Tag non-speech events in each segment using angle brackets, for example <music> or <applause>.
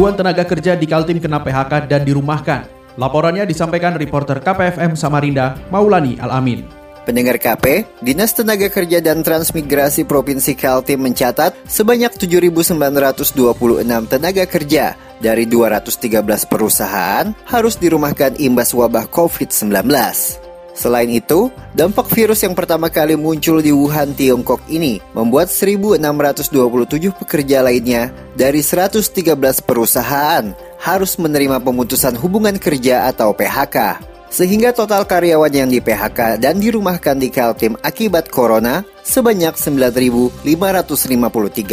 Ribuan tenaga kerja di Kaltim kena PHK dan dirumahkan. Laporannya disampaikan reporter KPFM Samarinda, Maulani Alamin. Pendengar KP, Dinas Tenaga Kerja dan Transmigrasi Provinsi Kaltim mencatat sebanyak 7.926 tenaga kerja dari 213 perusahaan harus dirumahkan imbas wabah COVID-19. Selain itu, dampak virus yang pertama kali muncul di Wuhan, Tiongkok ini membuat 1.627 pekerja lainnya dari 113 perusahaan harus menerima pemutusan hubungan kerja atau PHK. Sehingga total karyawan yang di PHK dan dirumahkan di Kaltim akibat corona sebanyak 9.553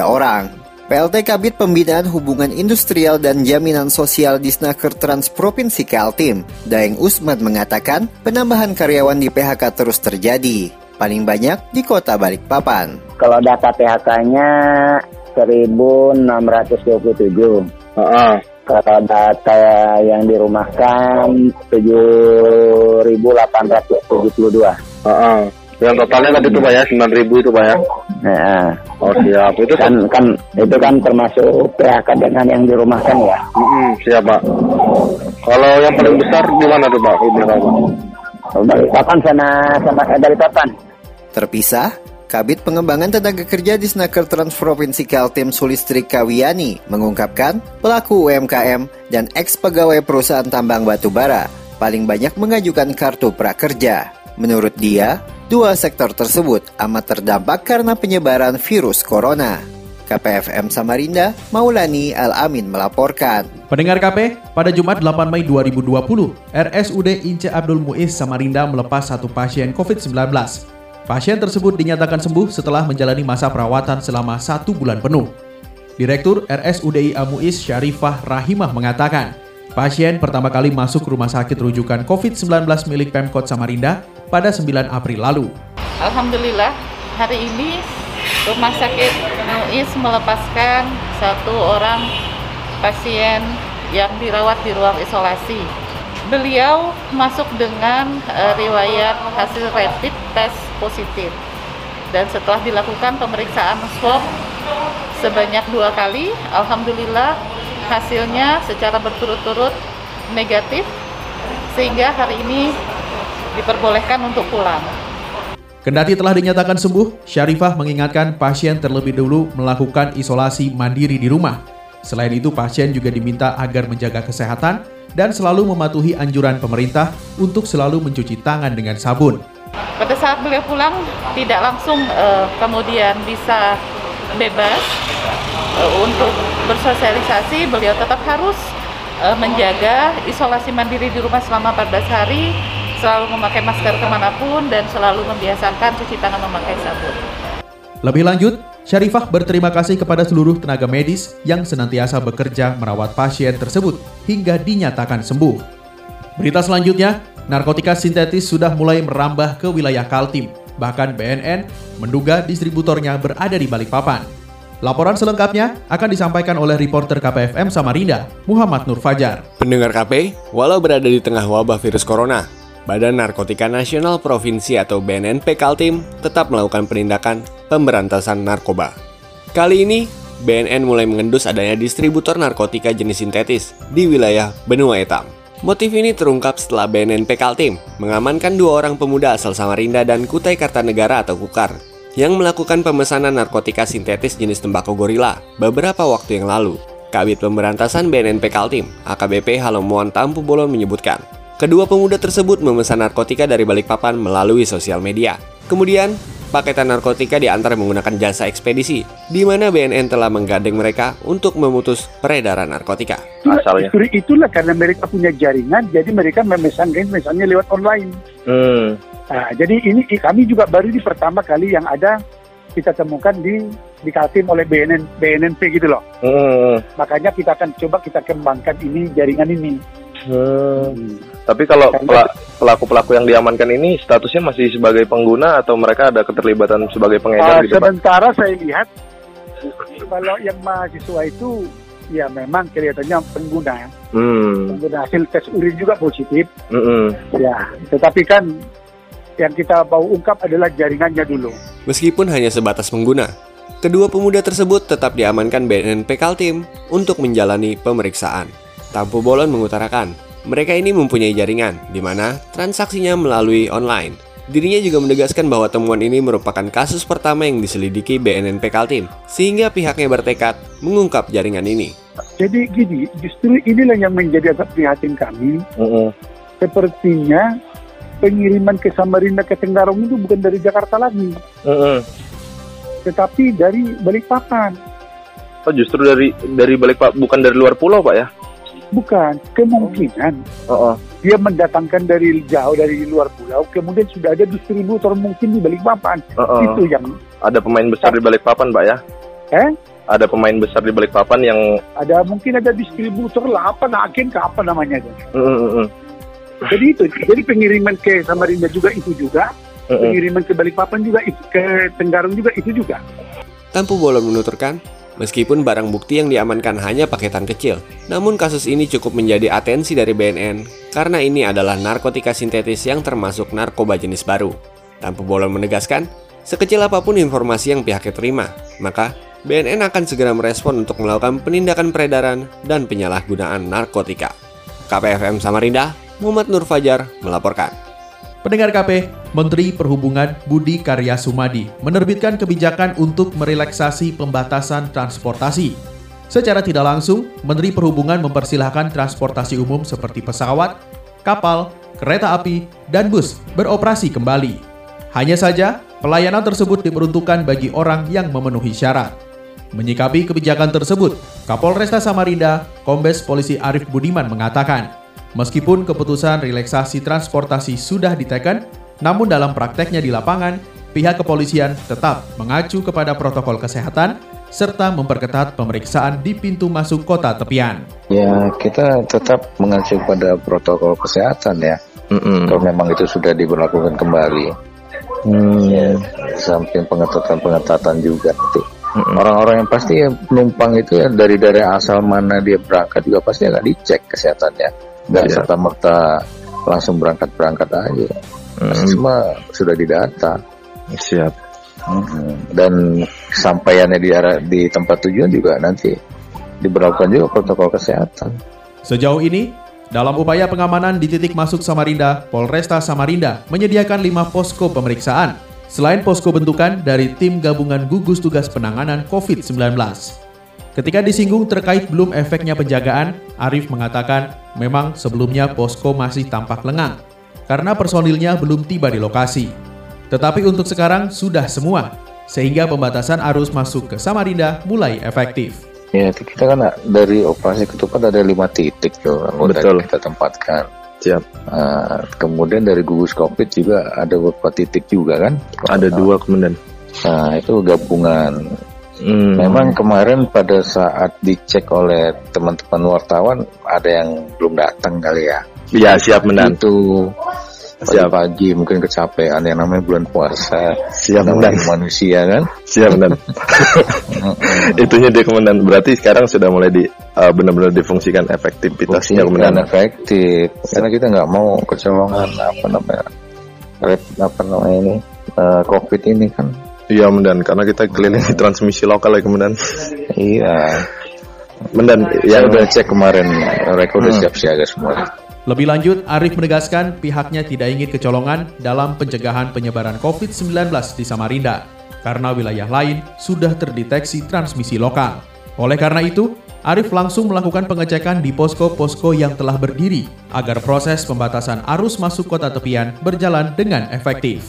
orang. PLT Kabit Pembinaan Hubungan Industrial dan Jaminan Sosial Disnaker Trans Provinsi Kaltim, Daeng Usman mengatakan penambahan karyawan di PHK terus terjadi, paling banyak di kota Balikpapan. Kalau data PHK-nya 1627. Uh -uh. Kalau data yang dirumahkan 7872. Uh -uh. Yang totalnya tadi itu Pak ya, 9000 itu Pak ya. Nah, oh siap. Itu kan kan itu kan termasuk PHK dengan yang dirumahkan ya. Hmm, siap Pak. Kalau yang paling besar di mana tuh Pak? Ibu Pak. Dari papan sana sama eh, dari papan. Terpisah, Kabit Pengembangan Tenaga Kerja di Snaker Trans Provinsi Kaltim Sulistri Kawiani mengungkapkan pelaku UMKM dan eks pegawai perusahaan tambang batubara paling banyak mengajukan kartu prakerja. Menurut dia, dua sektor tersebut amat terdampak karena penyebaran virus corona. KPFM Samarinda, Maulani Al-Amin melaporkan. Pendengar KP, pada Jumat 8 Mei 2020, RSUD Ince Abdul Muiz Samarinda melepas satu pasien COVID-19. Pasien tersebut dinyatakan sembuh setelah menjalani masa perawatan selama satu bulan penuh. Direktur RSUDI Muiz Syarifah Rahimah mengatakan, pasien pertama kali masuk rumah sakit rujukan COVID-19 milik Pemkot Samarinda pada 9 April lalu. Alhamdulillah, hari ini Rumah Sakit Muiz melepaskan satu orang pasien yang dirawat di ruang isolasi. Beliau masuk dengan uh, riwayat hasil rapid test positif dan setelah dilakukan pemeriksaan swab sebanyak dua kali, alhamdulillah hasilnya secara berturut-turut negatif sehingga hari ini diperbolehkan untuk pulang. Kendati telah dinyatakan sembuh, Syarifah mengingatkan pasien terlebih dulu melakukan isolasi mandiri di rumah. Selain itu, pasien juga diminta agar menjaga kesehatan dan selalu mematuhi anjuran pemerintah untuk selalu mencuci tangan dengan sabun. Pada saat beliau pulang, tidak langsung uh, kemudian bisa bebas uh, untuk bersosialisasi, beliau tetap harus uh, menjaga isolasi mandiri di rumah selama 14 hari selalu memakai masker ke mana pun dan selalu membiasakan cuci tangan memakai sabun. Lebih lanjut, Syarifah berterima kasih kepada seluruh tenaga medis yang senantiasa bekerja merawat pasien tersebut hingga dinyatakan sembuh. Berita selanjutnya, narkotika sintetis sudah mulai merambah ke wilayah Kaltim. Bahkan BNN menduga distributornya berada di Balikpapan. Laporan selengkapnya akan disampaikan oleh reporter KPFM Samarinda, Muhammad Nur Fajar. Pendengar KP, walau berada di tengah wabah virus corona, Badan Narkotika Nasional Provinsi atau BNNP Kaltim tetap melakukan penindakan pemberantasan narkoba. Kali ini, BNN mulai mengendus adanya distributor narkotika jenis sintetis di wilayah Benua Etam. Motif ini terungkap setelah BNNP Kaltim mengamankan dua orang pemuda asal Samarinda dan Kutai Kartanegara atau Kukar yang melakukan pemesanan narkotika sintetis jenis tembakau gorila beberapa waktu yang lalu. Kabit Pemberantasan BNNP Kaltim, AKBP Halomuan Tampu Bolon menyebutkan, Kedua pemuda tersebut memesan narkotika dari Balikpapan melalui sosial media. Kemudian, paketan narkotika diantar menggunakan jasa ekspedisi, di mana BNN telah menggandeng mereka untuk memutus peredaran narkotika. Asalnya. itulah karena mereka punya jaringan, jadi mereka memesan misalnya lewat online. Hmm. Nah, jadi ini kami juga baru di pertama kali yang ada kita temukan di di Kaltim oleh BNN BNNP gitu loh. Hmm. Makanya kita akan coba kita kembangkan ini jaringan ini. Hmm. Tapi kalau pela- pelaku-pelaku yang diamankan ini statusnya masih sebagai pengguna atau mereka ada keterlibatan sebagai pengedar Ah, gitu Pak? sementara saya lihat kalau yang mahasiswa itu ya memang kelihatannya pengguna Hmm. pengguna hasil tes urin juga positif Mm-mm. ya tetapi kan yang kita mau ungkap adalah jaringannya dulu Meskipun hanya sebatas pengguna, kedua pemuda tersebut tetap diamankan BNNP Kaltim untuk menjalani pemeriksaan. Tampu Bolon mengutarakan, mereka ini mempunyai jaringan, di mana transaksinya melalui online. Dirinya juga menegaskan bahwa temuan ini merupakan kasus pertama yang diselidiki BNNP Kaltim, sehingga pihaknya bertekad mengungkap jaringan ini. jadi gini justru inilah yang menjadi agak prihatin kami Mm-mm. sepertinya pengiriman ke Samarinda ke Tenggarong itu bukan dari Jakarta lagi Mm-mm. tetapi dari Balikpapan Oh justru dari dari balik Pak bukan dari luar pulau Pak ya? bukan kemungkinan oh. dia mendatangkan dari jauh dari luar pulau kemudian sudah ada distributor mungkin di Balikpapan oh. itu yang Ada pemain besar di balik papan Pak ya? eh Ada pemain besar di balik papan yang ada mungkin ada distributor lah apa agen ke apa namanya itu. Mm-mm. Jadi itu jadi pengiriman ke Samarinda juga itu juga Mm-mm. pengiriman ke Balikpapan juga itu ke Tenggarong juga itu juga Tampu Bolon menuturkan, meskipun barang bukti yang diamankan hanya paketan kecil, namun kasus ini cukup menjadi atensi dari BNN karena ini adalah narkotika sintetis yang termasuk narkoba jenis baru. Tampu Bolon menegaskan, sekecil apa pun informasi yang pihaknya terima, maka BNN akan segera merespon untuk melakukan penindakan peredaran dan penyalahgunaan narkotika. KPFM Samarinda, Muhammad Nur Fajar melaporkan. Pendengar KP, Menteri Perhubungan Budi Karya Sumadi menerbitkan kebijakan untuk merelaksasi pembatasan transportasi. Secara tidak langsung, Menteri Perhubungan mempersilahkan transportasi umum seperti pesawat, kapal, kereta api, dan bus beroperasi kembali. Hanya saja, pelayanan tersebut diperuntukkan bagi orang yang memenuhi syarat. Menyikapi kebijakan tersebut, Kapolresta Samarinda, Kombes Polisi Arif Budiman mengatakan, meskipun keputusan relaksasi transportasi sudah diteken, namun dalam prakteknya di lapangan, pihak kepolisian tetap mengacu kepada protokol kesehatan serta memperketat pemeriksaan di pintu masuk kota tepian. Ya, kita tetap mengacu pada protokol kesehatan ya. Mm-mm. Kalau memang itu sudah diberlakukan kembali. Ya, samping pengetatan-pengetatan juga nanti. Orang-orang yang pasti ya, penumpang itu ya dari daerah asal mana dia berangkat juga pasti akan dicek kesehatannya. Nggak Iya. serta merta langsung berangkat-berangkat aja. Pasti semua sudah didata. Siap. Mhm. Dan sampaiannya di arah di tempat tujuan juga nanti diberlakukan juga protokol kesehatan. Sejauh ini, dalam upaya pengamanan di titik masuk Samarinda, Polresta Samarinda menyediakan lima posko pemeriksaan, selain posko bentukan dari tim gabungan gugus tugas penanganan COVID-19. Ketika disinggung terkait belum efeknya penjagaan, Arif mengatakan memang sebelumnya posko masih tampak lengang karena personilnya belum tiba di lokasi. Tetapi untuk sekarang sudah semua, sehingga pembatasan arus masuk ke Samarinda mulai efektif. Ya kita kan dari operasi ketupat ada lima titik tuh anggota Betul. kita tempatkan. Siap. Nah, kemudian dari gugus covid juga ada beberapa titik juga kan. Ada dua kemudian. Nah itu gabungan. Hmm. Memang kemarin pada saat dicek oleh teman-teman wartawan ada yang belum datang kali ya. Ya siap mendan. Itu Siap. pagi-pagi mungkin kecapean yang namanya bulan puasa. Siap mendan. manusia kan. Siap mendan. <laughs> Itunya dia kemudian berarti sekarang sudah mulai di uh, benar-benar difungsikan efektivitasnya kemudian. efektif karena kita nggak mau kecolongan apa namanya red- apa namanya ini eh, covid ini kan Iya mendan karena kita keliling transmisi lokal ya kemudian. iya Mendan yang udah cek kemarin mereka udah Hmm. siap siaga semua Lebih lanjut, Arif menegaskan pihaknya tidak ingin kecolongan dalam pencegahan penyebaran COVID-19 di Samarinda, karena wilayah lain sudah terdeteksi transmisi lokal. Oleh karena itu, Arif langsung melakukan pengecekan di posko-posko yang telah berdiri, agar proses pembatasan arus masuk kota tepian berjalan dengan efektif.